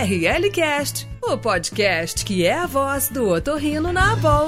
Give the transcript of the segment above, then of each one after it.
ORL Cast, o podcast que é a voz do otorrino na Abol.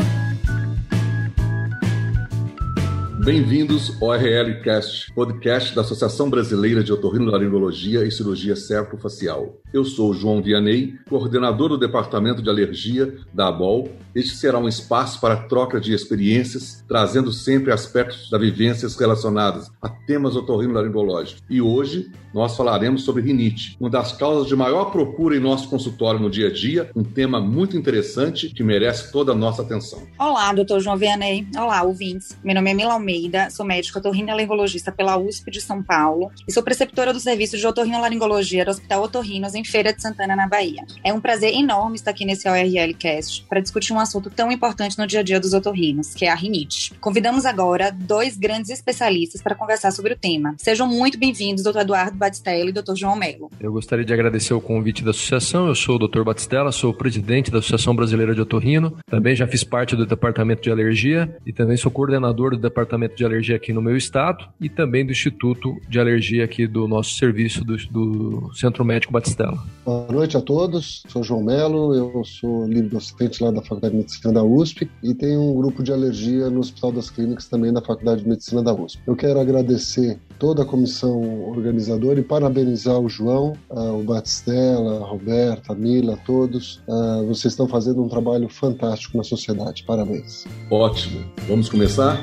Bem-vindos ao RL Cast, podcast da Associação Brasileira de Otorrinolaringologia e Cirurgia Certo-Facial. Eu sou João Vianney, coordenador do Departamento de Alergia da ABOL. Este será um espaço para troca de experiências, trazendo sempre aspectos da vivências relacionadas a temas otorrinolaringológicos. E hoje nós falaremos sobre rinite, uma das causas de maior procura em nosso consultório no dia a dia, um tema muito interessante que merece toda a nossa atenção. Olá, doutor João Vianney. Olá, ouvintes. Meu nome é Mila Almeida, sou médica otorrinolaringologista pela USP de São Paulo e sou preceptora do serviço de otorrinolaringologia do Hospital Otorrinos em Feira de Santana, na Bahia. É um prazer enorme estar aqui nesse ORL Cast para discutir um assunto tão importante no dia a dia dos otorrinos, que é a rinite. Convidamos agora dois grandes especialistas para conversar sobre o tema. Sejam muito bem-vindos, doutor Eduardo Batistella e doutor João Melo. Eu gostaria de agradecer o convite da associação. Eu sou o doutor Batistella, sou o presidente da Associação Brasileira de Otorrino. Também já fiz parte do departamento de alergia e também sou coordenador do departamento tratamento de alergia aqui no meu estado e também do Instituto de Alergia aqui do nosso serviço do, do Centro Médico Batistella. Boa noite a todos, sou João Melo, eu sou livre docente lá da Faculdade de Medicina da USP e tenho um grupo de alergia no Hospital das Clínicas também da Faculdade de Medicina da USP. Eu quero agradecer toda a comissão organizadora e parabenizar o João, o Batistella, a Roberta, a Mila, todos. Vocês estão fazendo um trabalho fantástico na sociedade. Parabéns. Ótimo. Vamos começar?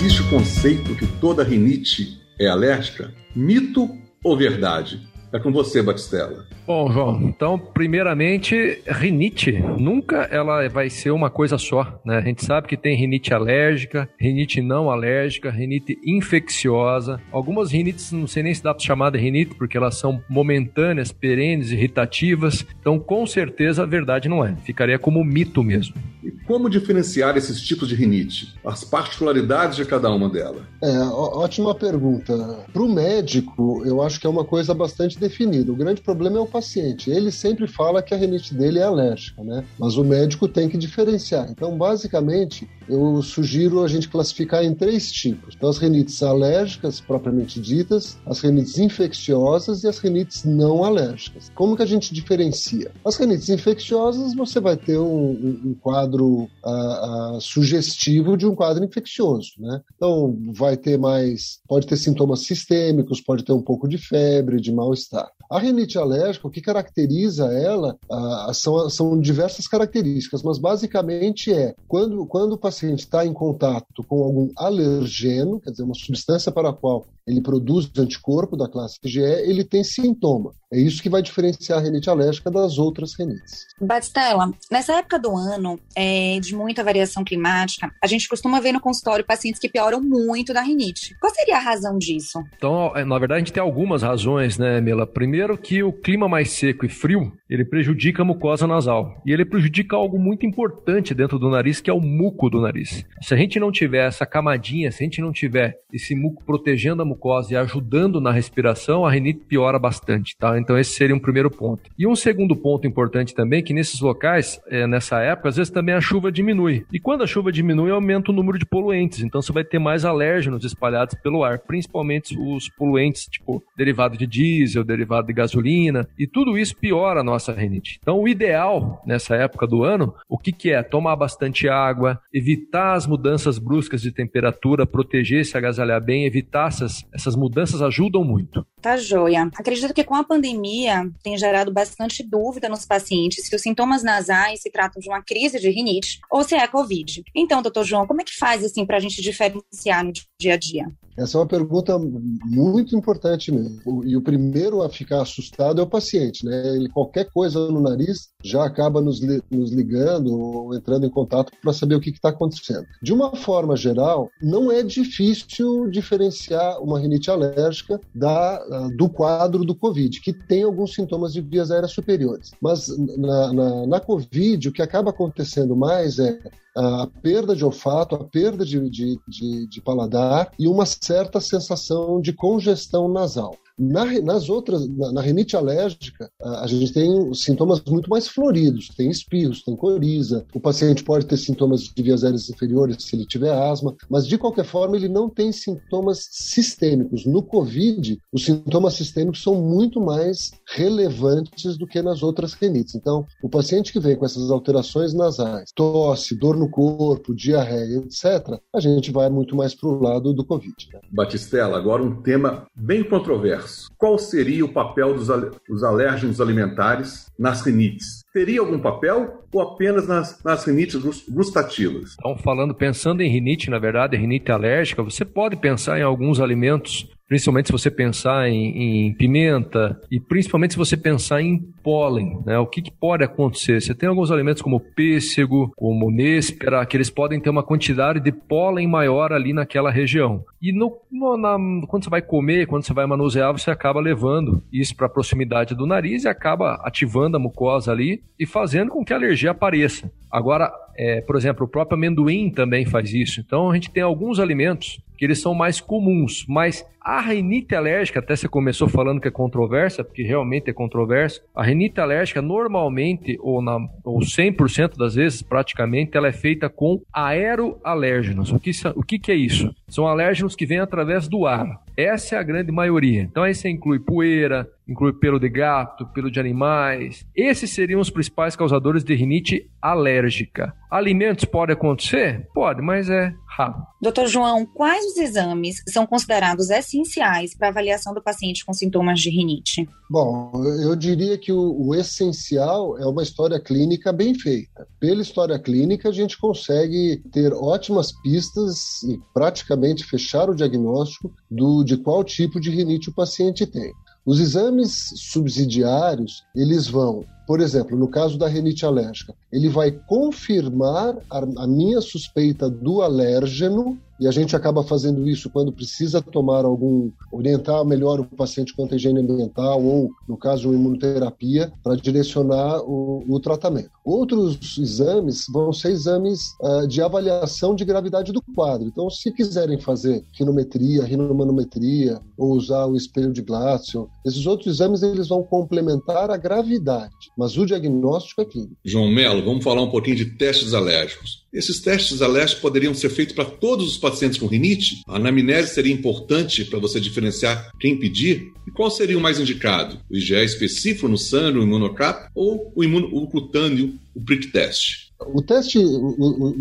Existe o conceito que toda rinite é alérgica? Mito ou verdade? É com você, Batistella. Bom, João, então, primeiramente, rinite nunca ela vai ser uma coisa só, né? A gente sabe que tem rinite alérgica, rinite não alérgica, rinite infecciosa. Algumas rinites, não sei nem se dá para chamar de rinite, porque elas são momentâneas, perenes, irritativas. Então, com certeza, a verdade não é. Ficaria como mito mesmo. E como diferenciar esses tipos de rinite? As particularidades de cada uma delas? É, ótima pergunta. Para o médico, eu acho que é uma coisa bastante definida. O grande problema é o paciente. Ele sempre fala que a rinite dele é alérgica, né? Mas o médico tem que diferenciar. Então, basicamente, eu sugiro a gente classificar em três tipos. Então, as rinites alérgicas, propriamente ditas, as rinites infecciosas e as rinites não alérgicas. Como que a gente diferencia? As rinites infecciosas, você vai ter um, um, quadro uh, uh, sugestivo de um quadro infeccioso, né? Então, vai ter mais, pode ter sintomas sistêmicos, pode ter um pouco de febre, de mal-estar. A rinite alérgica, o que caracteriza ela uh, são, são diversas características, mas basicamente é quando, quando o paciente está em contato com algum alergeno, quer dizer, uma substância para a qual ele produz anticorpo da classe IgE, ele tem sintoma. É isso que vai diferenciar a rinite alérgica das outras rinites. Batistella, nessa época do ano, é, de muita variação climática, a gente costuma ver no consultório pacientes que pioram muito da rinite. Qual seria a razão disso? Então, é, na verdade, a gente tem algumas razões, né, Mila? Primeiro que o clima mais seco e frio, ele prejudica a mucosa nasal. E ele prejudica algo muito importante dentro do nariz, que é o muco do nariz. Se a gente não tiver essa camadinha, se a gente não tiver esse muco protegendo a mucosa e ajudando na respiração, a rinite piora bastante, tá? Então esse seria um primeiro ponto. E um segundo ponto importante também, que nesses locais, é, nessa época, às vezes também a chuva diminui. E quando a chuva diminui, aumenta o número de poluentes. Então você vai ter mais alérgenos espalhados pelo ar, principalmente os poluentes, tipo derivado de diesel, derivado de gasolina, e tudo isso piora a nossa rinite. Então o ideal nessa época do ano, o que, que é? Tomar bastante água, evitar as mudanças bruscas de temperatura, proteger, se agasalhar bem, evitar essas, essas mudanças ajudam muito. Tá joia. Acredito que com a pandemia tem gerado bastante dúvida nos pacientes se os sintomas nasais se tratam de uma crise de rinite ou se é Covid. Então, doutor João, como é que faz assim para a gente diferenciar no dia a dia? Essa é uma pergunta muito importante mesmo. E o primeiro a ficar assustado é o paciente, né? Ele, qualquer coisa no nariz já acaba nos, nos ligando ou entrando em contato para saber o que está acontecendo. De uma forma geral, não é difícil diferenciar uma rinite alérgica da, do quadro do Covid, que tem alguns sintomas de vias aéreas superiores. Mas na, na, na Covid, o que acaba acontecendo mais é a perda de olfato, a perda de, de, de, de paladar e uma certa sensação de congestão nasal. Na, nas outras, na, na, rinite alérgica, a, a, gente tem sintomas muito mais floridos, tem espirros, tem coriza, o paciente pode ter sintomas de vias aéreas inferiores se ele tiver asma, mas de qualquer forma ele não tem sintomas sistêmicos. No COVID, os sintomas sistêmicos são muito mais relevantes do que nas outras rinites. Então, o paciente que vem com essas alterações nasais, tosse, dor no corpo, diarreia, etc., a gente vai muito mais para o lado do COVID. Né? Batistela, agora um tema bem controverso. Qual seria o papel dos, dos alérgenos alimentares nas rinites? Teria algum papel ou apenas nas, nas rinites gustativas? Então, falando, pensando em rinite, na verdade, rinite alérgica, você pode pensar em alguns alimentos principalmente se você pensar em, em, pimenta e principalmente se você pensar em pólen, né? O que, que, pode acontecer? Você tem alguns alimentos como pêssego, como néspera, que eles podem ter uma quantidade de pólen maior ali naquela região. E no, no, na, quando você vai comer, quando você vai manusear, você acaba levando isso para a proximidade do nariz e acaba ativando a mucosa ali e fazendo com que a alergia apareça. Agora, é, por exemplo, o próprio amendoim também faz isso. Então a gente tem alguns alimentos que eles são mais comuns, mas a rinite alérgica, até você começou falando que é controversa, porque realmente é controversa. A rinite alérgica normalmente, ou, na, ou 100% das vezes, praticamente, ela é feita com aeroalérgenos. O que, o que, que é isso? São alérgenos que vêm através do ar. Essa é a grande maioria. Então aí você inclui poeira, inclui pelo de gato, pelo de animais. Esses seriam os principais causadores de rinite alérgica. Alimentos pode acontecer? Pode, mas é raro. Doutor João, quais os exames são considerados essenciais para avaliação do paciente com sintomas de rinite? Bom, eu diria que o, o essencial é uma história clínica bem feita. Pela história clínica, a gente consegue ter ótimas pistas e praticamente fechar o diagnóstico do, de qual tipo de rinite o paciente tem. Os exames subsidiários, eles vão, por exemplo, no caso da renite alérgica, ele vai confirmar a, a minha suspeita do alérgeno e a gente acaba fazendo isso quando precisa tomar algum, orientar melhor o paciente quanto à higiene ambiental ou, no caso, imunoterapia, para direcionar o, o, tratamento. Outros exames vão ser exames uh, de avaliação de gravidade do quadro. Então, se quiserem fazer rinometria, rinomanometria ou usar o espelho de Glasgow, esses outros exames eles vão complementar a gravidade, mas o diagnóstico é clínico. João Melo, vamos falar um pouquinho de testes alérgicos. Esses testes alérgicos poderiam ser feitos para todos os pacientes com rinite? A anamnese seria importante para você diferenciar quem pedir? E qual seria o mais indicado? O IgE específico no sangue, o imunocap, ou o, imuno, o cutâneo, o prick test? O teste,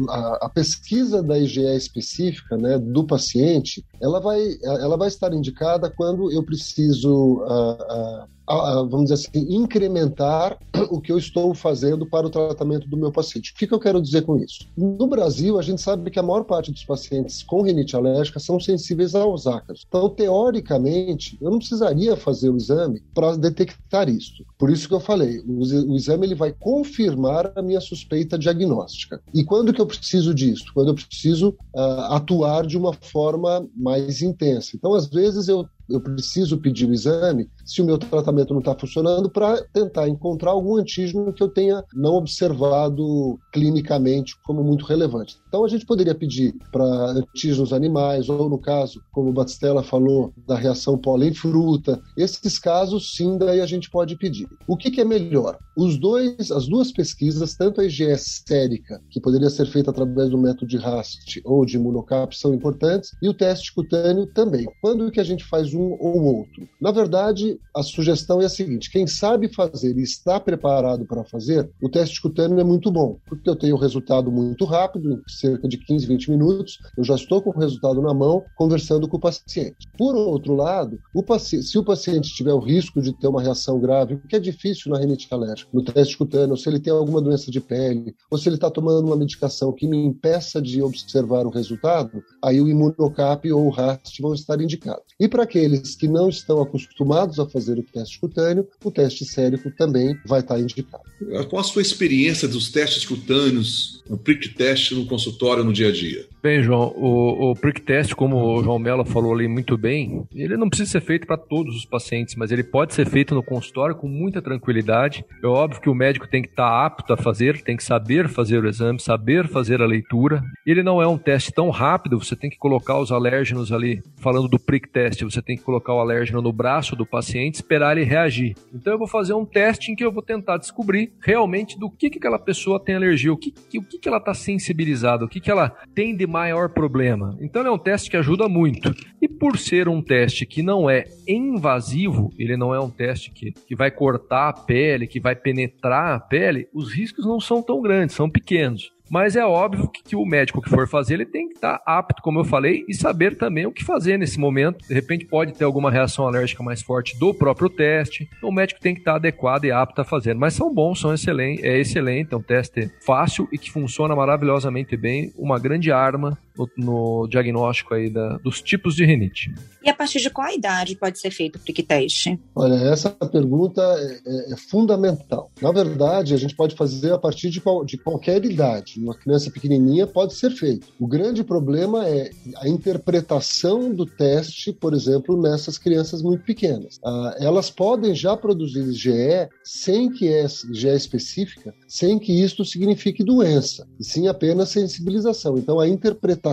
a, pesquisa da IgE específica né, do paciente, ela vai, ela vai estar indicada quando eu preciso uh, uh, vamos dizer assim, incrementar o que eu estou fazendo para o tratamento do meu paciente. O que, eu quero dizer com isso? No Brasil, a gente sabe que a maior parte dos pacientes com rinite alérgica são sensíveis aos ácaros. Então, teoricamente, eu não precisaria fazer o exame para detectar isso. Por isso que eu falei, o, o exame ele vai confirmar a minha suspeita diagnóstica. E quando que eu preciso disso? Quando eu preciso uh, atuar de uma forma mais intensa. Então, às vezes, eu eu preciso pedir o exame se o meu tratamento não está funcionando para tentar encontrar algum antígeno que eu tenha não observado clinicamente como muito relevante. Então a gente poderia pedir para antígenos animais ou no caso, como o Batistella falou, da reação pólen-fruta. Esses casos sim, daí a gente pode pedir. O que, que é melhor? Os dois, as duas pesquisas, tanto a IgE sérica, que poderia ser feita através do método de RAST ou de imunocap, são importantes, e o teste cutâneo também. Quando que a gente faz um ou outro. Na verdade, a sugestão é a seguinte: quem sabe fazer e está preparado para fazer, o teste cutâneo é muito bom, porque eu tenho o resultado muito rápido, cerca de 15, 20 minutos, eu já estou com o resultado na mão, conversando com o paciente. Por outro lado, o se o paciente tiver o risco de ter uma reação grave, que é difícil na rinite alérgica, no teste cutâneo, se ele tem alguma doença de pele, ou se ele está tomando uma medicação que me impeça de observar o resultado, aí o imunocap ou o RAST vão estar indicados. E para aquele aqueles que não estão acostumados a fazer o teste cutâneo, o teste sérico também vai estar indicado. Qual a sua experiência dos testes cutâneos, no prick test no consultório no dia a dia? Bem, João, o, o prick test, como o João Mello falou ali muito bem, ele não precisa ser feito para todos os pacientes, mas ele pode ser feito no consultório com muita tranquilidade. É óbvio que o médico tem que estar tá apto a fazer, tem que saber fazer o exame, saber fazer a leitura. Ele não é um teste tão rápido, você tem que colocar os alérgenos ali, falando do prick test, você tem que colocar o alérgeno no braço do paciente, esperar ele reagir. Então eu vou fazer um teste em que eu vou tentar descobrir realmente do que, que aquela pessoa tem alergia, o que, que o que, que ela está sensibilizada, o que, que ela tem de maior problema. Então é um teste que ajuda muito. E por ser um teste que não é invasivo, ele não é um teste que, que vai cortar a pele, que vai penetrar a pele, os riscos não são tão grandes, são pequenos. Mas é óbvio que, que, o médico que for fazer, ele tem que estar apto, como eu falei, e saber também o que fazer nesse momento. De repente pode ter alguma reação alérgica mais forte do próprio teste. Então o médico tem que estar adequado e apto a fazer. Mas são bons, são excelentes, é excelente, é um teste fácil e que funciona maravilhosamente bem, uma grande arma no, no diagnóstico aí da, dos tipos de rinite. E a partir de qual idade pode ser feito o prick test? Olha, essa pergunta é, é, é, fundamental. Na verdade, a gente pode fazer a partir de, qual, de qualquer idade. Uma criança pequenininha pode ser feito. O grande problema é a interpretação do teste, por exemplo, nessas crianças muito pequenas. Ah, elas podem já produzir GE sem que é GE específica, sem que isto signifique doença, e sim apenas sensibilização. Então, a interpretação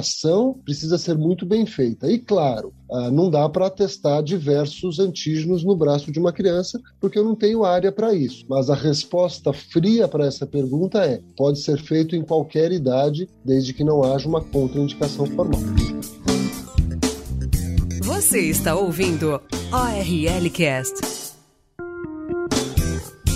precisa ser muito bem feita. E, claro, ah, não dá para testar diversos antígenos no braço de uma criança, porque eu não tenho área para isso. Mas a resposta fria para essa pergunta é: pode ser feito em qualquer idade, desde que não haja uma contraindicação formal. Você está ouvindo ORL Cast.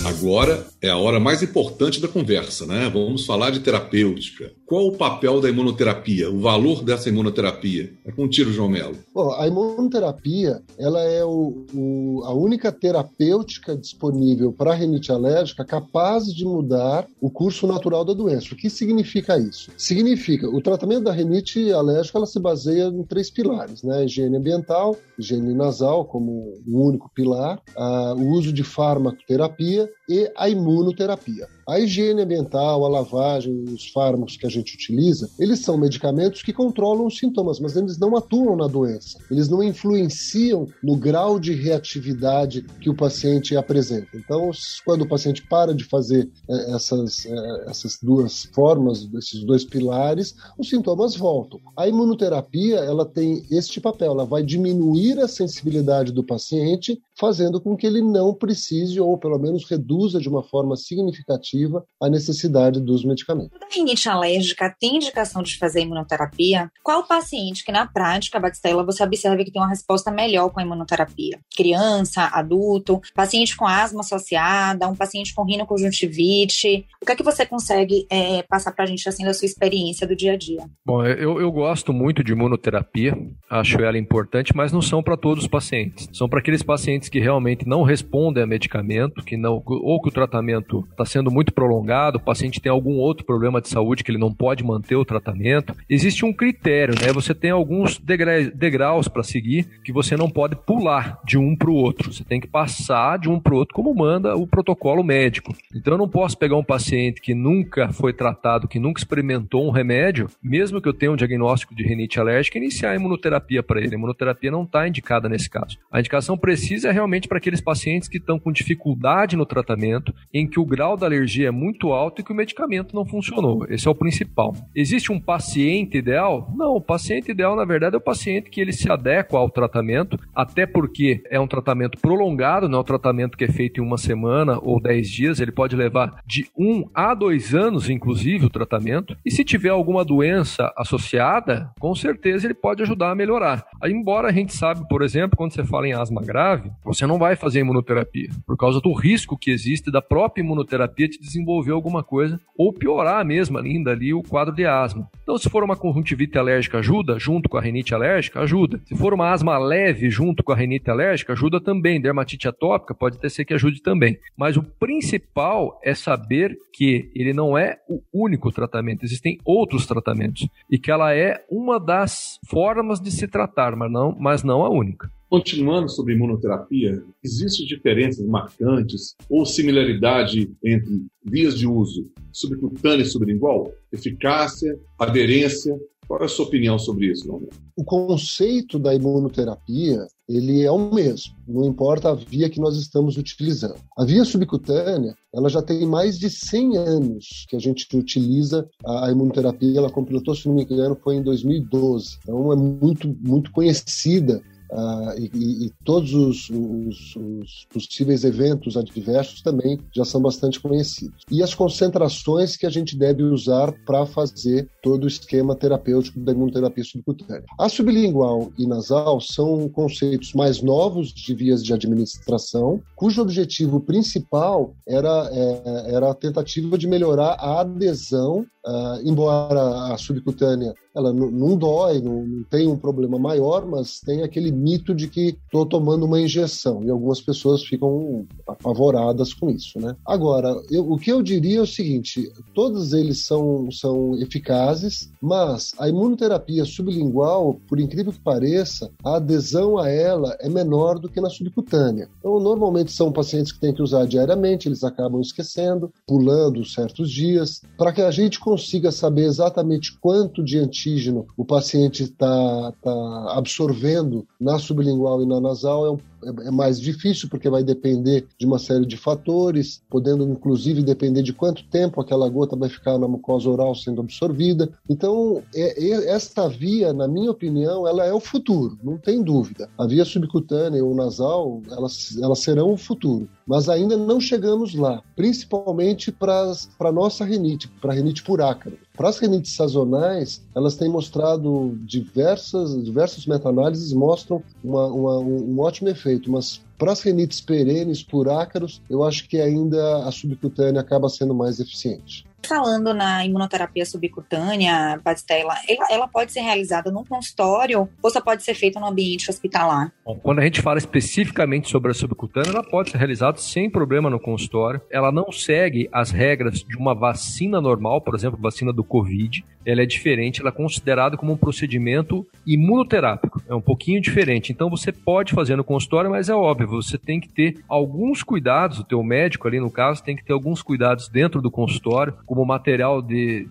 Agora é a hora mais importante da conversa, né? Vamos falar de terapêutica. Qual o papel da imunoterapia, o valor dessa imunoterapia? É contigo, João Melo. A imunoterapia ela é o, o, a única terapêutica disponível para a rinite alérgica capaz de mudar o curso natural da doença. O que significa isso? Significa o tratamento da rinite alérgica ela se baseia em três pilares, né? Higiene ambiental, higiene nasal como um único pilar, a, o uso de farmacoterapia e a imunoterapia. A higiene ambiental, a lavagem, os fármacos que a gente utiliza, eles são medicamentos que controlam os sintomas, mas eles não atuam na doença. Eles não influenciam no grau de reatividade que o paciente apresenta. Então, quando o paciente para de fazer é, essas, é, essas duas formas, esses dois pilares, os sintomas voltam. A imunoterapia, ela tem este papel, ela vai diminuir a sensibilidade do paciente, fazendo com que ele não precise, ou pelo menos reduza de uma forma significativa a necessidade dos medicamentos. A rinite alérgica tem indicação de fazer imunoterapia? Qual paciente que na prática, Batistela, você observa que tem uma resposta melhor com a imunoterapia? Criança, adulto, paciente com asma associada, um paciente com rinoconjuntivite? O que é que você consegue é, passar para a gente assim da sua experiência do dia a dia? Bom, eu, eu gosto muito de imunoterapia, acho ela importante, mas não são para todos os pacientes. São para aqueles pacientes que realmente não respondem a medicamento, que não ou que o tratamento está sendo muito prolongado, o paciente tem algum outro problema de saúde que ele não pode manter o tratamento. Existe um critério, né? Você tem alguns degraus para seguir que você não pode pular de um para o outro. Você tem que passar de um para o outro como manda o protocolo médico. Então eu não posso pegar um paciente que nunca foi tratado, que nunca experimentou um remédio, mesmo que eu tenha um diagnóstico de rinite alérgica, iniciar a imunoterapia para ele. A imunoterapia não está indicada nesse caso. A indicação precisa é realmente para aqueles pacientes que estão com dificuldade no tratamento, em que o grau da alergia é muito alto e que o medicamento não funcionou. Esse é o principal. Existe um paciente ideal? Não, o paciente ideal, na verdade, é o paciente que ele se adequa ao tratamento, até porque é um tratamento prolongado, não é um tratamento que é feito em uma semana ou dez dias, ele pode levar de um a dois anos, inclusive, o tratamento. E se tiver alguma doença associada, com certeza ele pode ajudar a melhorar. Aí, embora a gente sabe, por exemplo, quando você fala em asma grave, você não vai fazer imunoterapia, por causa do risco que existe da própria imunoterapia te desenvolver alguma coisa ou piorar mesmo ainda ali o quadro de asma. Então, se for uma conjuntivite alérgica, ajuda, junto com a rinite alérgica, ajuda. Se for uma asma leve junto com a rinite alérgica, ajuda também. Dermatite atópica pode até ser que ajude também. Mas o principal é saber que ele não é o único tratamento, existem outros tratamentos e que ela é uma das formas de se tratar, mas não, mas não a única. Continuando sobre imunoterapia, existem diferenças marcantes ou similaridade entre vias de uso subcutânea e sublingual? Eficácia, aderência, Qual é a sua opinião sobre isso, João? O conceito da imunoterapia ele é o mesmo, não importa a via que nós estamos utilizando. A via subcutânea, ela já tem mais de 100 anos que a gente utiliza a imunoterapia, ela completou, se não me engano, foi em 2012. Então é muito, muito conhecida Uh, e, e, todos os, os, os, possíveis eventos adversos também já são bastante conhecidos. E as concentrações que a gente deve usar para fazer todo o esquema terapêutico da imunoterapia subcutânea. A sublingual e nasal são conceitos mais novos de vias de administração, cujo objetivo principal era, é, era a tentativa de melhorar a adesão Uh, embora a subcutânea ela não, dói, não, não, tem um problema maior, mas tem aquele mito de que estou tomando uma injeção e algumas pessoas ficam apavoradas com isso, né? Agora, eu, o que eu diria é o seguinte: todos eles são, são eficazes, mas a imunoterapia sublingual, por incrível que pareça, a adesão a ela é menor do que na subcutânea. Então, normalmente são pacientes que têm que usar diariamente, eles acabam esquecendo, pulando certos dias, para que a gente consiga saber exatamente quanto de antígeno o paciente está tá absorvendo na sublingual e na nasal é um é, é mais difícil porque vai depender de uma série de fatores, podendo inclusive depender de quanto tempo aquela gota vai ficar na mucosa oral sendo absorvida. Então, é, é, esta via, na minha opinião, ela é o futuro, não tem dúvida. A via subcutânea ou nasal, elas, elas serão o futuro, mas ainda não chegamos lá, principalmente para a nossa rinite, para a rinite por ácaro. Para as rinites sazonais, elas têm mostrado diversas, diversas meta-análises mostram uma, uma, um ótimo efeito feito, mas para as rinites perenes por ácaros, eu acho que ainda a subcutânea acaba sendo mais eficiente. Falando na imunoterapia subcutânea, Batistella, ela, ela, pode ser realizada no consultório ou só pode ser feita no ambiente hospitalar? Bom, quando a gente fala especificamente sobre a subcutânea, ela pode ser realizada sem problema no consultório. Ela não segue as regras de uma vacina normal, por exemplo, vacina do Covid. Ela é diferente, ela é considerada como um procedimento imunoterápico. É um pouquinho diferente. Então você pode fazer no consultório, mas é óbvio, você tem que ter alguns cuidados, o teu médico ali no caso tem que ter alguns cuidados dentro do consultório, como material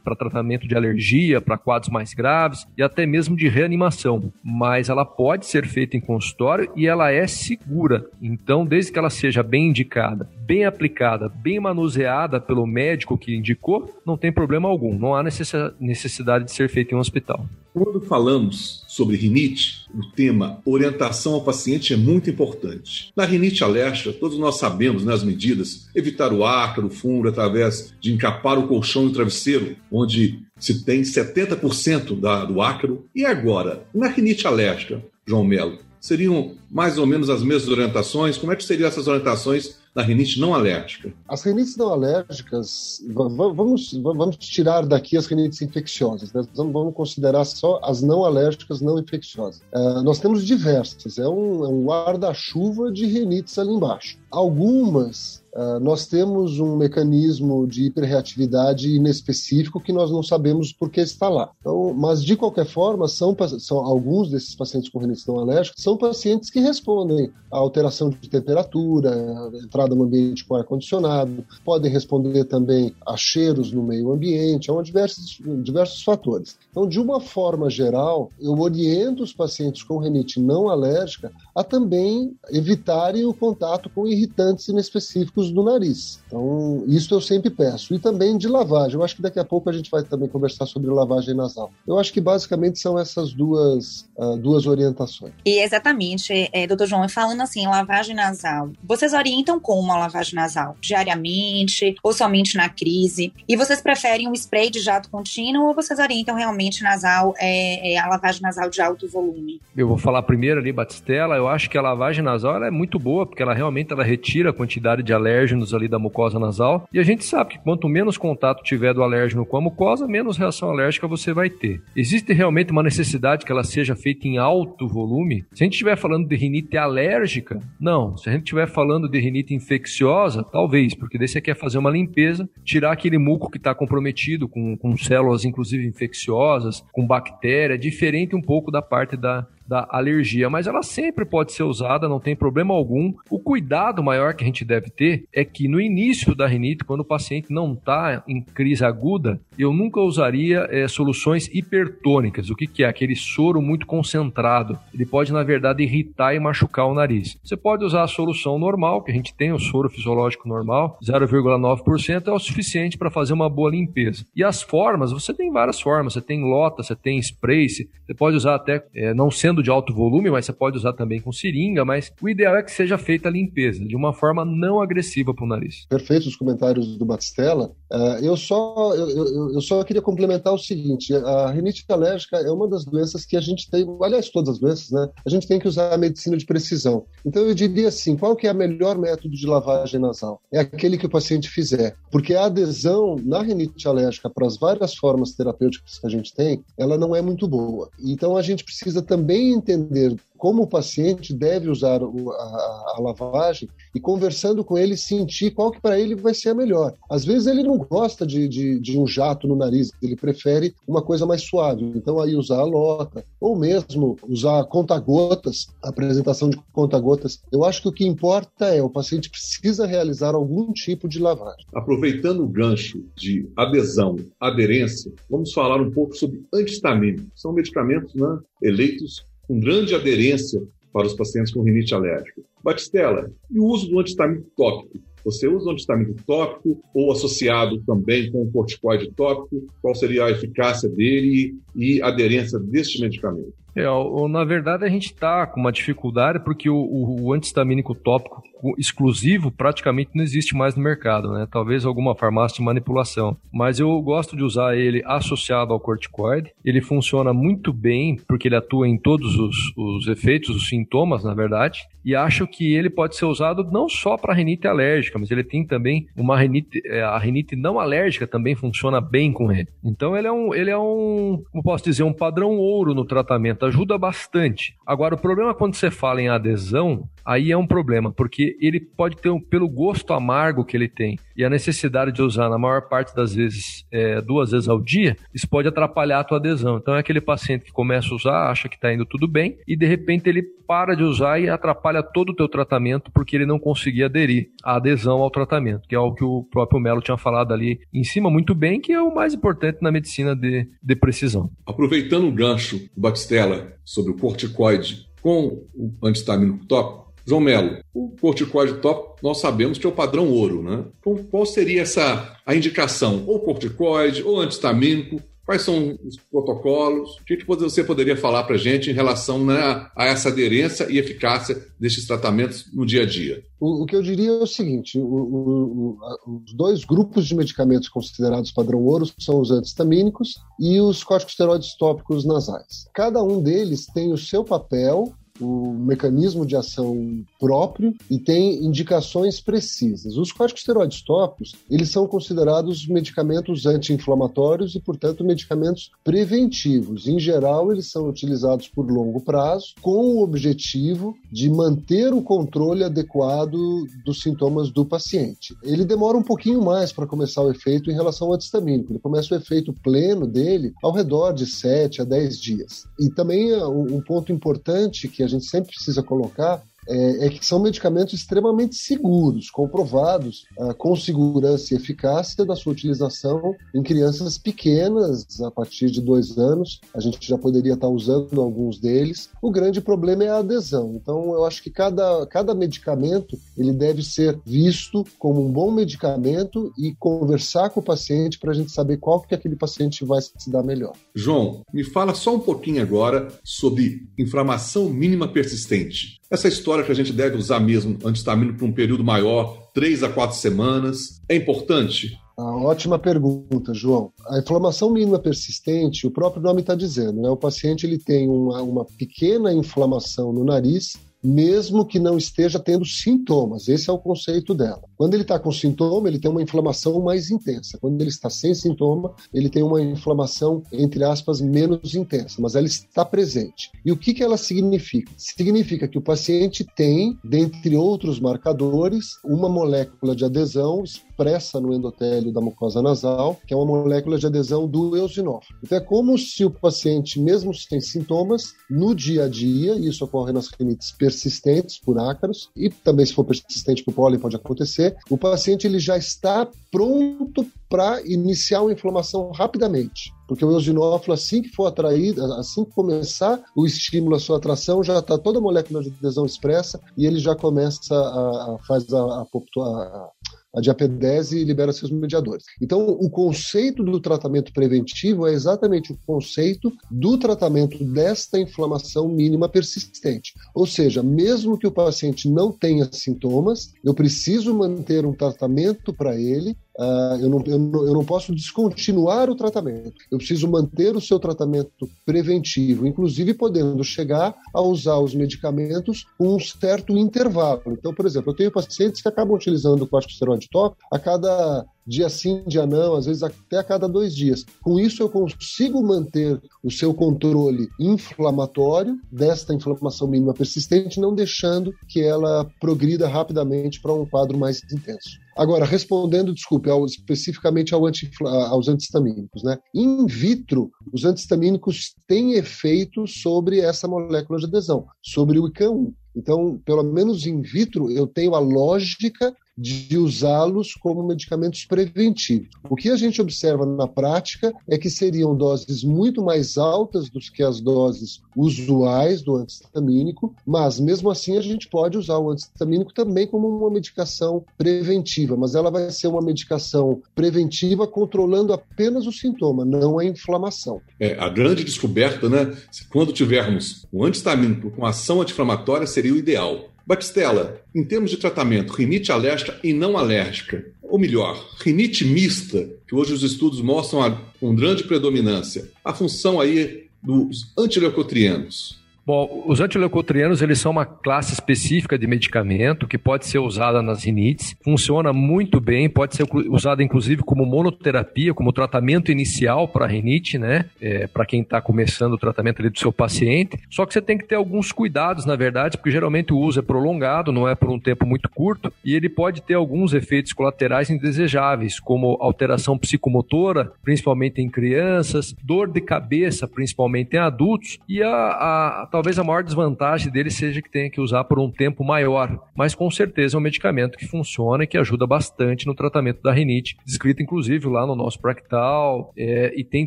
para tratamento de alergia, para quadros mais graves e até mesmo de reanimação. Mas ela pode ser feita em consultório e ela é segura. Então, desde que ela seja bem indicada, bem aplicada, bem manuseada pelo médico que indicou, não tem problema algum. Não há necessidade de ser feita em um hospital. Quando falamos sobre rinite, o tema orientação ao paciente é muito importante. Na rinite alérgica, todos nós sabemos né, as medidas: evitar o ácaro, o fungo através de encapar o colchão e o travesseiro, onde se tem 70% da, do ácaro. E agora, na rinite alérgica, João Melo, seriam mais ou menos as mesmas orientações? Como é que seriam essas orientações na rinite não alérgica? As rinites não alérgicas, vamos, vamos tirar daqui as rinites infecciosas, né? vamos considerar só as não alérgicas não infecciosas. Uh, nós temos diversas, é um, é um guarda-chuva de rinites ali embaixo. Algumas Uh, nós temos um mecanismo de hiperreatividade inespecífico que nós não sabemos por que está lá. Então, mas, de qualquer forma, são, são alguns desses pacientes com rinite não alérgica são pacientes que respondem à alteração de temperatura, entrada no ambiente com ar-condicionado, podem responder também a cheiros no meio ambiente, a diversos, diversos fatores. Então, de uma forma geral, eu oriento os pacientes com rinite não alérgica a também evitarem o contato com irritantes inespecíficos do nariz. Então, isso eu sempre peço. E também de lavagem. Eu acho que daqui a pouco a gente vai também conversar sobre lavagem nasal. Eu acho que basicamente são essas duas, uh, duas orientações. E exatamente, é, doutor João, falando assim, lavagem nasal, vocês orientam como a lavagem nasal? Diariamente ou somente na crise? E vocês preferem um spray de jato contínuo ou vocês orientam realmente nasal, é, é a lavagem nasal de alto volume? Eu vou falar primeiro ali, Batistela. Eu acho que a lavagem nasal é muito boa, porque ela realmente ela retira a quantidade de alérgenos ali da mucosa nasal. E a gente sabe que quanto menos contato tiver do alérgeno com a mucosa, menos reação alérgica você vai ter. Existe realmente uma necessidade que ela seja feita em alto volume? Se a gente estiver falando de rinite alérgica, não. Se a gente estiver falando de rinite infecciosa, talvez, porque daí você quer fazer uma limpeza, tirar aquele muco que está comprometido com, com células, inclusive infecciosas, com bactéria, diferente um pouco da parte da, da alergia, mas ela sempre pode ser usada, não tem problema algum. O cuidado maior que a gente deve ter é que no início da rinite, quando o paciente não está em crise aguda, eu nunca usaria é, soluções hipertônicas. O que, que é? Aquele soro muito concentrado. Ele pode, na verdade, irritar e machucar o nariz. Você pode usar a solução normal, que a gente tem o soro fisiológico normal, 0,9% é o suficiente para fazer uma boa limpeza. E as formas, você tem várias formas. Você tem lota, você tem spray, você pode usar até, é, não sendo de alto volume, mas você pode usar também com seringa, mas o ideal é que seja feita a limpeza, de uma forma não agressiva para o nariz. Perfeito os comentários do Batistella. Uh, eu, só, eu, eu, eu, só queria complementar o seguinte, a rinite alérgica é uma das doenças que a gente tem, aliás, todas as doenças, né? A gente tem que usar a medicina de precisão. Então eu diria assim, qual que é o melhor método de lavagem nasal? É aquele que o paciente fizer, porque a adesão na rinite alérgica para as várias formas terapêuticas que a gente tem, ela não é muito boa. Então a gente precisa também entender como o paciente deve usar a, lavagem e conversando com ele sentir qual que para ele vai ser a melhor. Às vezes ele não gosta de, de, de, um jato no nariz, ele prefere uma coisa mais suave. Então aí usar a lota ou mesmo usar conta-gotas, apresentação de conta-gotas. Eu acho que o que importa é o paciente precisa realizar algum tipo de lavagem. Aproveitando o gancho de adesão, aderência, vamos falar um pouco sobre antihistamínicos. São medicamentos né, eleitos com grande aderência para os pacientes com rinite alérgica. Batistela, e o uso do antistamínico tópico? Você usa o antistamínico tópico ou associado também com o corticoide tópico? Qual seria a eficácia dele e aderência deste medicamento? É, na verdade, a gente está com uma dificuldade porque o, o, o tópico exclusivo praticamente não existe mais no mercado, né? Talvez alguma farmácia de manipulação. Mas eu gosto de usar ele associado ao corticoide. Ele funciona muito bem porque ele atua em todos os, os efeitos, os sintomas, na verdade. E acho que ele pode ser usado não só para rinite alérgica, mas ele tem também uma rinite, é, a rinite não alérgica também funciona bem com ele. Então ele é um, ele é um, como posso dizer, um padrão ouro no tratamento, ajuda bastante. Agora o problema quando você fala em adesão aí é um problema, porque ele pode ter, um, pelo gosto amargo que ele tem e a necessidade de usar na maior parte das vezes, é, duas vezes ao dia, isso pode atrapalhar a tua adesão. Então é aquele paciente que começa a usar, acha que está indo tudo bem e de repente ele para de usar e atrapalha todo o teu tratamento porque ele não conseguia aderir à adesão ao tratamento, que é o que o próprio Melo tinha falado ali em cima muito bem, que é o mais importante na medicina de, de precisão. Aproveitando o gancho do Batistella sobre o corticoide com o antistamínico tópico, João Melo, o corticoide top nós sabemos que é o padrão ouro, né? Então, qual seria essa a indicação? Ou corticoide, ou antistamínico? Quais são os protocolos? O que você poderia falar para a gente em relação né, a essa aderência e eficácia desses tratamentos no dia a dia? O, o que eu diria é o seguinte: o, o, os dois grupos de medicamentos considerados padrão ouro são os antistamínicos e os corticosteroides tópicos nasais. Cada um deles tem o seu papel o mecanismo de ação próprio e tem indicações precisas. Os corticosteroides tópicos, eles são considerados medicamentos anti-inflamatórios e, portanto, medicamentos preventivos. Em geral, eles são utilizados por longo prazo com o objetivo de manter o controle adequado dos sintomas do paciente. Ele demora um pouquinho mais para começar o efeito em relação ao antistamínico. Ele começa o efeito pleno dele ao redor de 7 a 10 dias. E também um ponto importante que a gente sempre precisa colocar é, é, que são medicamentos extremamente seguros, comprovados ah, com segurança e eficácia da sua utilização em crianças pequenas, a partir de dois anos. A gente já poderia estar usando alguns deles. O grande problema é a adesão. Então, eu acho que cada, cada medicamento ele deve ser visto como um bom medicamento e conversar com o paciente para a gente saber qual que aquele paciente vai se dar melhor. João, me fala só um pouquinho agora sobre inflamação mínima persistente. Essa história que a gente deve usar mesmo antistamínico por um período maior, três a quatro semanas, é importante? Ah, ótima pergunta, João. A inflamação mínima persistente, o próprio nome está dizendo, né? O paciente ele tem uma, uma pequena inflamação no nariz, mesmo que não esteja tendo sintomas. Esse é o conceito dela. Quando ele está com sintoma, ele tem uma inflamação mais intensa. Quando ele está sem sintoma, ele tem uma inflamação, entre aspas, menos intensa, mas ela está presente. E o que, que ela significa? Significa que o paciente tem, dentre outros marcadores, uma molécula de adesão expressa no endotélio da mucosa nasal, que é uma molécula de adesão do eosinófilo. Então é como se o paciente, mesmo sem sintomas, no dia a dia, e isso ocorre nas rinites persistentes por ácaros, e também se for persistente por pólen pode acontecer, o paciente ele já está pronto para iniciar uma inflamação rapidamente. Porque o eosinófilo, assim que for atraído, assim que começar o estímulo à sua atração, já está toda a molécula de adesão expressa e ele já começa a, a faz a, a, a a diapedese libera seus mediadores. Então, o conceito do tratamento preventivo é exatamente o conceito do tratamento desta inflamação mínima persistente. Ou seja, mesmo que o paciente não tenha sintomas, eu preciso manter um tratamento para ele Uh, eu, não, eu, não, eu, não, posso descontinuar o tratamento. Eu preciso manter o seu tratamento preventivo, inclusive podendo chegar a usar os medicamentos com um certo intervalo. Então, por exemplo, eu tenho pacientes que acabam utilizando o corticosteroide tópico a cada dia sim, dia não, às vezes até a cada dois dias. Com isso, eu consigo manter o seu controle inflamatório desta inflamação mínima persistente, não deixando que ela progrida rapidamente para um quadro mais intenso. Agora, respondendo, desculpe, ao, especificamente ao anti, aos antihistamínicos, né? In vitro, os antihistamínicos têm efeito sobre essa molécula de adesão, sobre o ICAM1. Então, pelo menos in vitro, eu tenho a lógica de usá-los como medicamentos preventivos. O que a gente observa na prática é que seriam doses muito mais altas do que as doses usuais do antihistamínico, mas mesmo assim a gente pode usar o antihistamínico também como uma medicação preventiva, mas ela vai ser uma medicação preventiva controlando apenas o sintoma, não a inflamação. É, a grande descoberta, né? Quando tivermos o antihistamínico com ação anti-inflamatória, seria o ideal. Batistela, em termos de tratamento, rinite alérgica e não alérgica, ou melhor, rinite mista, que hoje os estudos mostram com grande predominância, a função aí dos antileucotrienos. Bom, os antileucotrienos eles são uma classe específica de medicamento que pode ser usada nas rinites, funciona muito bem, pode ser usada inclusive como monoterapia, como tratamento inicial para rinite, né? É, para quem está começando o tratamento ali do seu paciente. Só que você tem que ter alguns cuidados, na verdade, porque geralmente o uso é prolongado, não é por um tempo muito curto, e ele pode ter alguns efeitos colaterais indesejáveis, como alteração psicomotora, principalmente em crianças, dor de cabeça, principalmente em adultos, e a, a talvez a maior desvantagem dele seja que tenha que usar por um tempo maior, mas com certeza é um medicamento que funciona e que ajuda bastante no tratamento da rinite, descrito inclusive lá no nosso Practal, é, e tem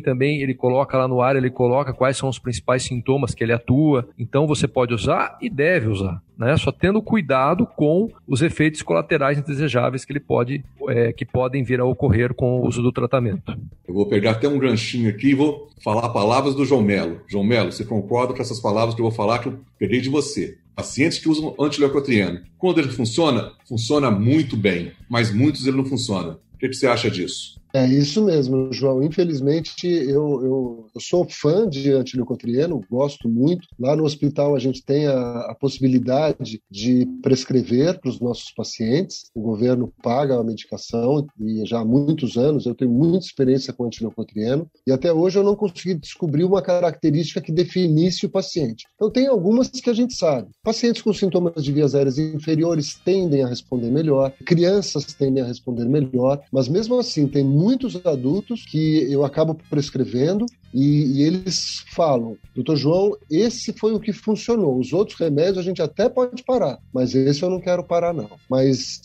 também, ele coloca lá no ar, ele coloca quais são os principais sintomas que ele atua, então você pode usar e deve usar né? Só tendo cuidado com os efeitos colaterais indesejáveis que ele pode, é, que podem vir a ocorrer com o uso do tratamento. Eu vou pegar até um ganchinho aqui e vou falar palavras do João Melo. João Melo, você concorda com essas palavras que eu vou falar que eu peguei de você? Pacientes que usam antileucotrieno. Quando ele funciona, funciona muito bem, mas muitos ele não funciona. O que, que você acha disso? É isso mesmo, João. Infelizmente, eu, eu, eu sou fã de antileucotrieno, gosto muito. Lá no hospital a gente tem a, a possibilidade de prescrever para os nossos pacientes. O governo paga a medicação e já há muitos anos eu tenho muita experiência com antileucotrieno e até hoje eu não consegui descobrir uma característica que definisse o paciente. Então tem algumas que a gente sabe. Pacientes com sintomas de vias aéreas inferiores tendem a responder melhor, crianças tendem a responder melhor, mas mesmo assim tem muitos adultos que eu acabo prescrevendo e, e, eles falam, doutor João, esse foi o que funcionou. Os outros remédios a gente até pode parar, mas esse eu não quero parar, não. Mas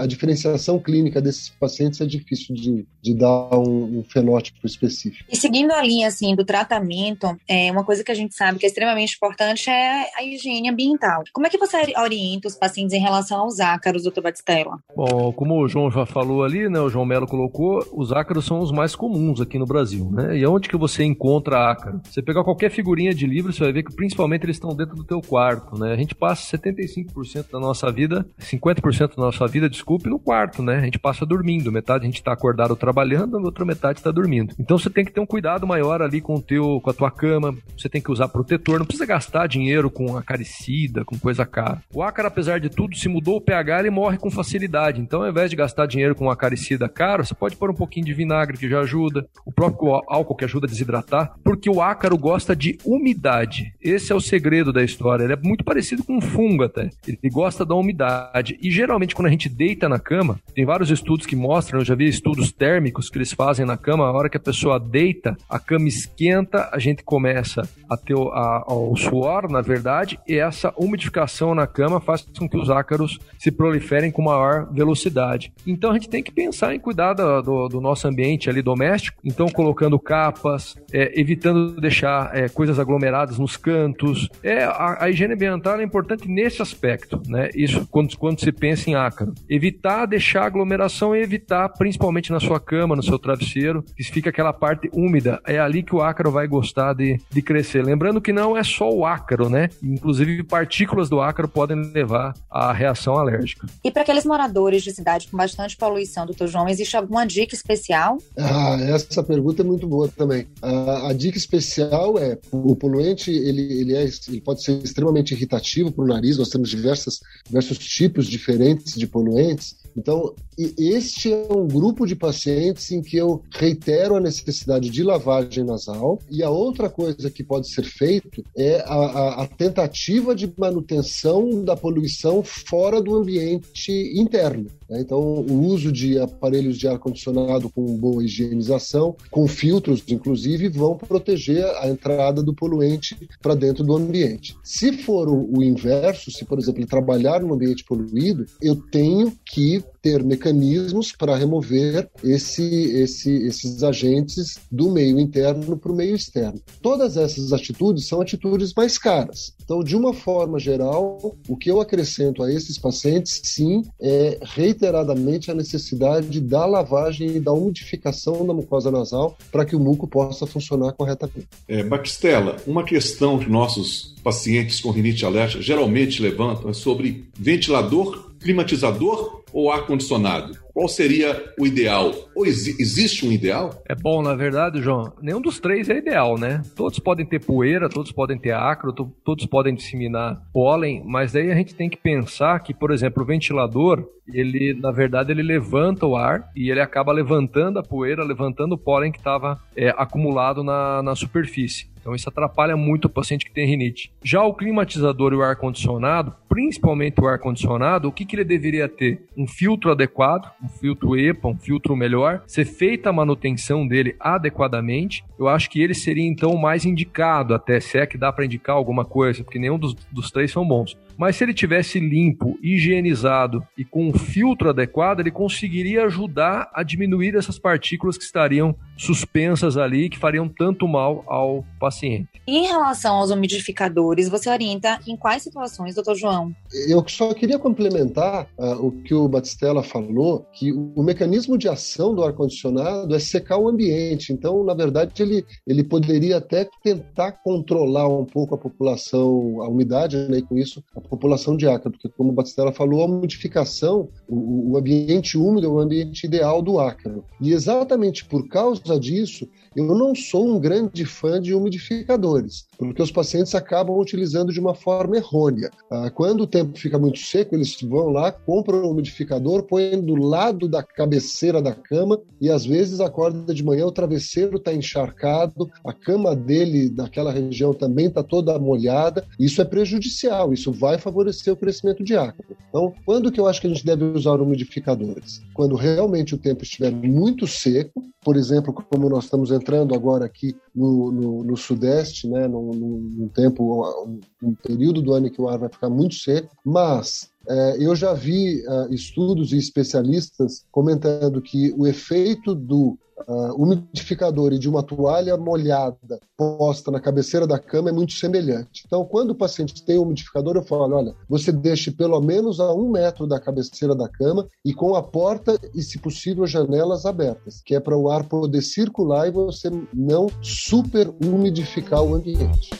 a diferenciação clínica desses pacientes é difícil de, de dar um, um, fenótipo específico. E seguindo a linha assim do tratamento, é uma coisa que a gente sabe que é extremamente importante é a higiene ambiental. Como é que você orienta os pacientes em relação aos ácaros, doutor Batistella? Bom, como o João já falou ali, né, o João Melo colocou, os ácaros são os mais comuns aqui no Brasil, né? E onde que você encontra ácaro? Você pegar qualquer figurinha de livro, você vai ver que principalmente eles estão dentro do teu quarto, né? A gente passa 75% da nossa vida, 50% da nossa vida, desculpe, no quarto, né? A gente passa dormindo, metade a gente está acordado trabalhando, a outra metade está dormindo. Então você tem que ter um cuidado maior ali com o teu, com a tua cama, você tem que usar protetor, não precisa gastar dinheiro com acaricida, com coisa cara. O ácaro, apesar de tudo, se mudou o pH, ele morre com facilidade. Então, ao invés de gastar dinheiro com acaricida caro, você pode pôr um pouquinho de vinagre que já ajuda, o próprio álcool que ajuda a desidratar, porque o ácaro gosta de umidade. Esse é o segredo da história. Ele é muito parecido com um fungo até. Ele gosta da umidade. E geralmente, quando a gente deita na cama, tem vários estudos que mostram, eu já vi estudos térmicos que eles fazem na cama, a hora que a pessoa deita, a cama esquenta, a gente começa a ter o, a, o suor, na verdade, e essa umidificação na cama faz com que os ácaros se proliferem com maior velocidade. Então a gente tem que pensar em cuidar do, do, do nosso ambiente ali doméstico, então colocando capas, é, evitando deixar é, coisas aglomeradas nos cantos. É, a, a, higiene ambiental é importante nesse aspecto, né? Isso quando, quando se pensa em ácaro. Evitar deixar aglomeração e evitar, principalmente na sua cama, no seu travesseiro, que fica aquela parte úmida. É ali que o ácaro vai gostar de, de crescer. Lembrando que não é só o ácaro, né? Inclusive partículas do ácaro podem levar à reação alérgica. E para aqueles moradores de cidade com bastante poluição, doutor João, existe alguma dica especial? Ah, essa pergunta é muito boa também. A, a dica especial é o poluente ele, ele, é, ele pode ser extremamente irritativo para o nariz. Nós temos diversas, diversos tipos diferentes de poluentes. Então, este é um grupo de pacientes em que eu reitero a necessidade de lavagem nasal. E a outra coisa que pode ser feito é a, a, a tentativa de manutenção da poluição fora do ambiente interno. Né? Então, o uso de aparelhos de ar-condicionado com boa higienização, com filtros, inclusive, vão proteger a entrada do poluente para dentro do ambiente. Se for o, o inverso, se, por exemplo, trabalhar no ambiente poluído, eu tenho que ter mecanismos para remover esse, esse, esses agentes do meio interno para o meio externo. Todas essas atitudes são atitudes mais caras. Então, de uma forma geral, o que eu acrescento a esses pacientes, sim, é reiteradamente a necessidade da lavagem e da umidificação da mucosa nasal para que o muco possa funcionar corretamente. É, Batistela, uma questão que nossos pacientes com rinite alérgica geralmente levantam é sobre ventilador, climatizador ou ar-condicionado? Qual seria o ideal? Ou existe um ideal? É bom, na verdade, João, nenhum dos três é ideal, né? Todos podem ter poeira, todos podem ter acro, todos podem disseminar pólen, mas daí a gente tem que pensar que, por exemplo, o ventilador, ele, na verdade, ele levanta o ar e ele acaba levantando a poeira, levantando o pólen que estava é, acumulado na, na superfície. Então isso atrapalha muito o paciente que tem rinite. Já o climatizador e o ar-condicionado, principalmente o ar-condicionado, o que, que ele deveria ter? Um filtro adequado, um filtro EPA, um filtro melhor, ser feita a manutenção dele adequadamente. Eu acho que ele seria então mais indicado, até se é que dá para indicar alguma coisa, porque nenhum dos, dos três são bons. Mas se ele tivesse limpo, higienizado e com um filtro adequado, ele conseguiria ajudar a diminuir essas partículas que estariam suspensas ali, que fariam tanto mal ao paciente. Em relação aos umidificadores, você orienta em quais situações, doutor João? Eu só queria complementar uh, o que o Batistella falou, que o, o mecanismo de ação do ar-condicionado é secar o ambiente. Então, na verdade, ele, ele poderia até tentar controlar um pouco a população, a umidade, né, e com isso a população de ácaro, porque como o Batistella falou, a umidificação, o, o ambiente úmido é o ambiente ideal do ácaro. E exatamente por causa disso, eu não sou um grande fã de umidificadores, porque os pacientes acabam utilizando de uma forma errônea. Ah, quando o tempo fica muito seco, eles vão lá, compram um umidificador, põem do lado da cabeceira da cama e às vezes acorda de manhã, o travesseiro está encharcado, a cama dele, daquela região, também está toda molhada. Isso é prejudicial, isso vai favorecer o crescimento de ácaro. Então, quando que eu acho que a gente deve usar umidificadores? Quando realmente o tempo estiver muito seco, por exemplo, como nós estamos entrando agora aqui no, no, no Sudeste, né, num, num tempo, um, um período do ano em que o ar vai ficar muito seco, mas é, eu já vi uh, estudos e especialistas comentando que o efeito do uh, umidificador e de uma toalha molhada posta na cabeceira da cama é muito semelhante. Então, quando o paciente tem um umidificador, eu falo: olha, você deixe pelo menos a um metro da cabeceira da cama e com a porta e, se possível, as janelas abertas, que é para o ar poder circular e você não super umidificar o ambiente.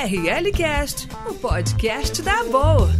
ORL Cast, o podcast da boa.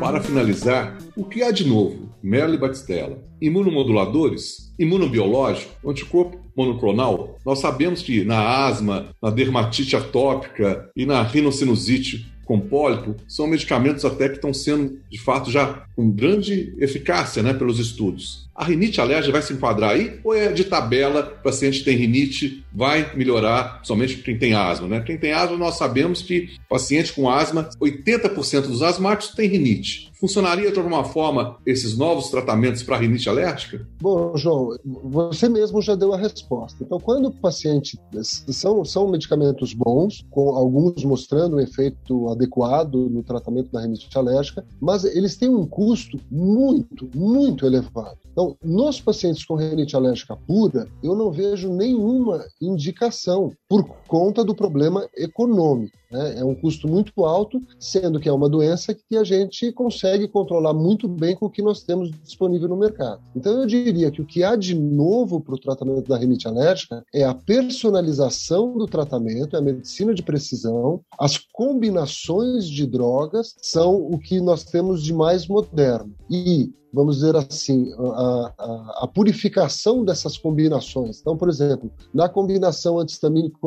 Para finalizar, o que há de novo? Merle Batistella. Imunomoduladores? Imunobiológico? Anticorpo monoclonal? Nós sabemos que na asma, na dermatite atópica e na rinocinusite com pólipo são medicamentos até que estão sendo, de fato, já com grande eficácia né, pelos estudos. A rinite alérgica vai se enquadrar aí? Ou é de tabela, o paciente tem rinite, vai melhorar somente quem tem asma? Né? Quem tem asma, nós sabemos que paciente com asma, 80% dos asmáticos tem rinite. Funcionaria de alguma forma esses novos tratamentos para rinite alérgica? Bom, João, você mesmo já deu a resposta. Então, quando o paciente. São, são medicamentos bons, com alguns mostrando um efeito adequado no tratamento da rinite alérgica, mas eles têm um custo muito, muito elevado. Então, nos pacientes com rinite alérgica pura, eu não vejo nenhuma indicação por conta do problema econômico. Né? É um custo muito alto, sendo que é uma doença que a gente consegue controlar muito bem com o que nós temos disponível no mercado. Então, eu diria que o que há de novo para o tratamento da rinite alérgica é a personalização do tratamento, é a medicina de precisão, as combinações de drogas são o que nós temos de mais moderno. E vamos dizer assim, a, a, a, purificação dessas combinações. Então, por exemplo, na combinação antistamínico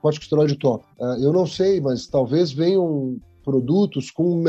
corticosteroide top, eu não sei, mas talvez venham produtos com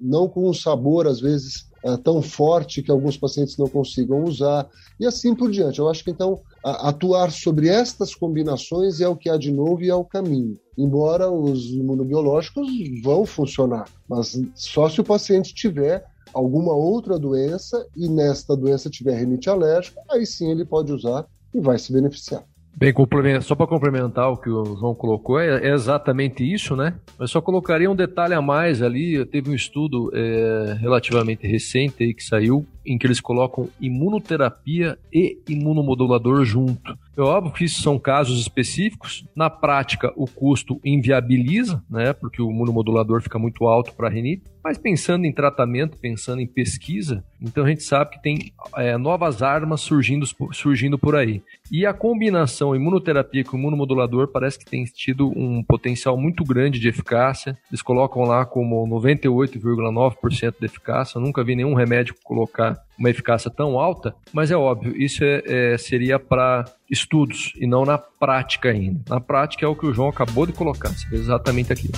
não com um sabor às vezes tão forte que alguns pacientes não consigam usar e assim por diante. Eu acho que então atuar sobre estas combinações é o que há de novo e é o caminho. Embora os imunobiológicos vão funcionar, mas só se o paciente tiver alguma outra doença e nesta doença tiver rinite alérgica, aí sim ele pode usar e vai se beneficiar. Bem, só para complementar o que o João colocou, é, é, exatamente isso, né? Mas só colocaria um detalhe a mais ali. Teve um estudo é, relativamente recente aí que saiu, em que eles colocam imunoterapia e imunomodulador junto. É óbvio que isso são casos específicos. Na prática, o custo inviabiliza, né? Porque o imunomodulador fica muito alto para a rinite. Mas pensando em tratamento, pensando em pesquisa, então a gente sabe que tem é, novas armas surgindo, surgindo por aí. E a combinação imunoterapia com imunomodulador parece que tem tido um potencial muito grande de eficácia. Eles colocam lá como 98,9% de eficácia. Eu nunca vi nenhum remédio colocar uma eficácia tão alta, mas é óbvio, isso é, é, seria para estudos e não na prática ainda. Na prática é o que o João acabou de colocar, exatamente aquilo.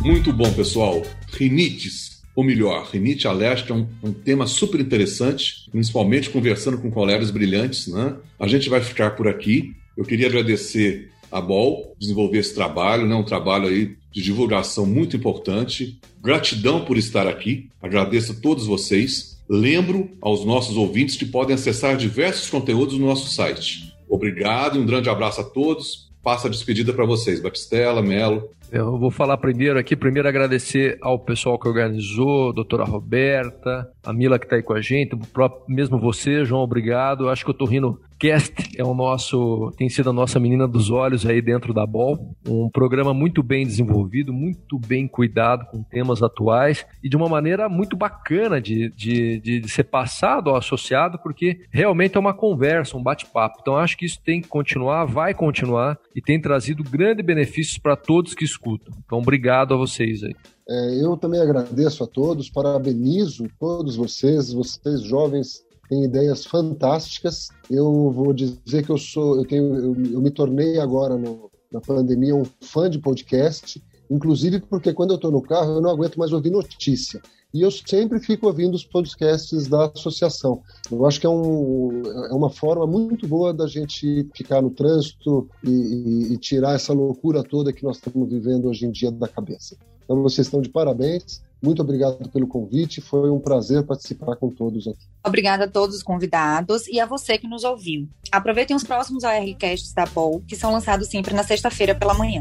Muito bom, pessoal. Rinites, ou melhor, rinite alérgica é um, um, tema super interessante, principalmente conversando com colegas brilhantes. Né? A gente vai ficar por aqui. Eu queria agradecer a BOL desenvolver esse trabalho, né? um trabalho aí de divulgação muito importante. Gratidão por estar aqui. Agradeço a todos vocês. Lembro aos nossos ouvintes que podem acessar diversos conteúdos no nosso site. Obrigado e um grande abraço a todos. Passa a despedida para vocês, Batistela, Melo. Eu vou falar primeiro aqui, primeiro agradecer ao pessoal que organizou, doutora Roberta, a Mila que está aí com a gente, próprio, mesmo você, João, obrigado. Acho que o Torrino Cast é o nosso, tem sido a nossa menina dos olhos aí dentro da BOL. Um programa muito bem desenvolvido, muito bem cuidado com temas atuais e de uma maneira muito bacana de, de, de, ser passado ao associado, porque realmente é uma conversa, um bate-papo. Então acho que isso tem que continuar, vai continuar e tem trazido grandes benefícios para todos que escutam. Então obrigado a vocês aí. É, eu também agradeço a todos, parabenizo todos vocês, vocês jovens tem ideias fantásticas. Eu vou dizer que eu sou, eu tenho, eu, eu me tornei agora no, na pandemia um fã de podcast, inclusive porque quando eu estou no carro eu não aguento mais ouvir notícia. E eu sempre fico ouvindo os podcasts da associação. Eu acho que é, um, é uma forma muito boa da gente ficar no trânsito e, e, e tirar essa loucura toda que nós estamos vivendo hoje em dia da cabeça. Então vocês estão de parabéns. Muito obrigado pelo convite, foi um prazer participar com todos aqui. Obrigada a todos os convidados e a você que nos ouviu. Aproveitem os próximos ORCasts da BOL, que são lançados sempre na sexta-feira pela manhã.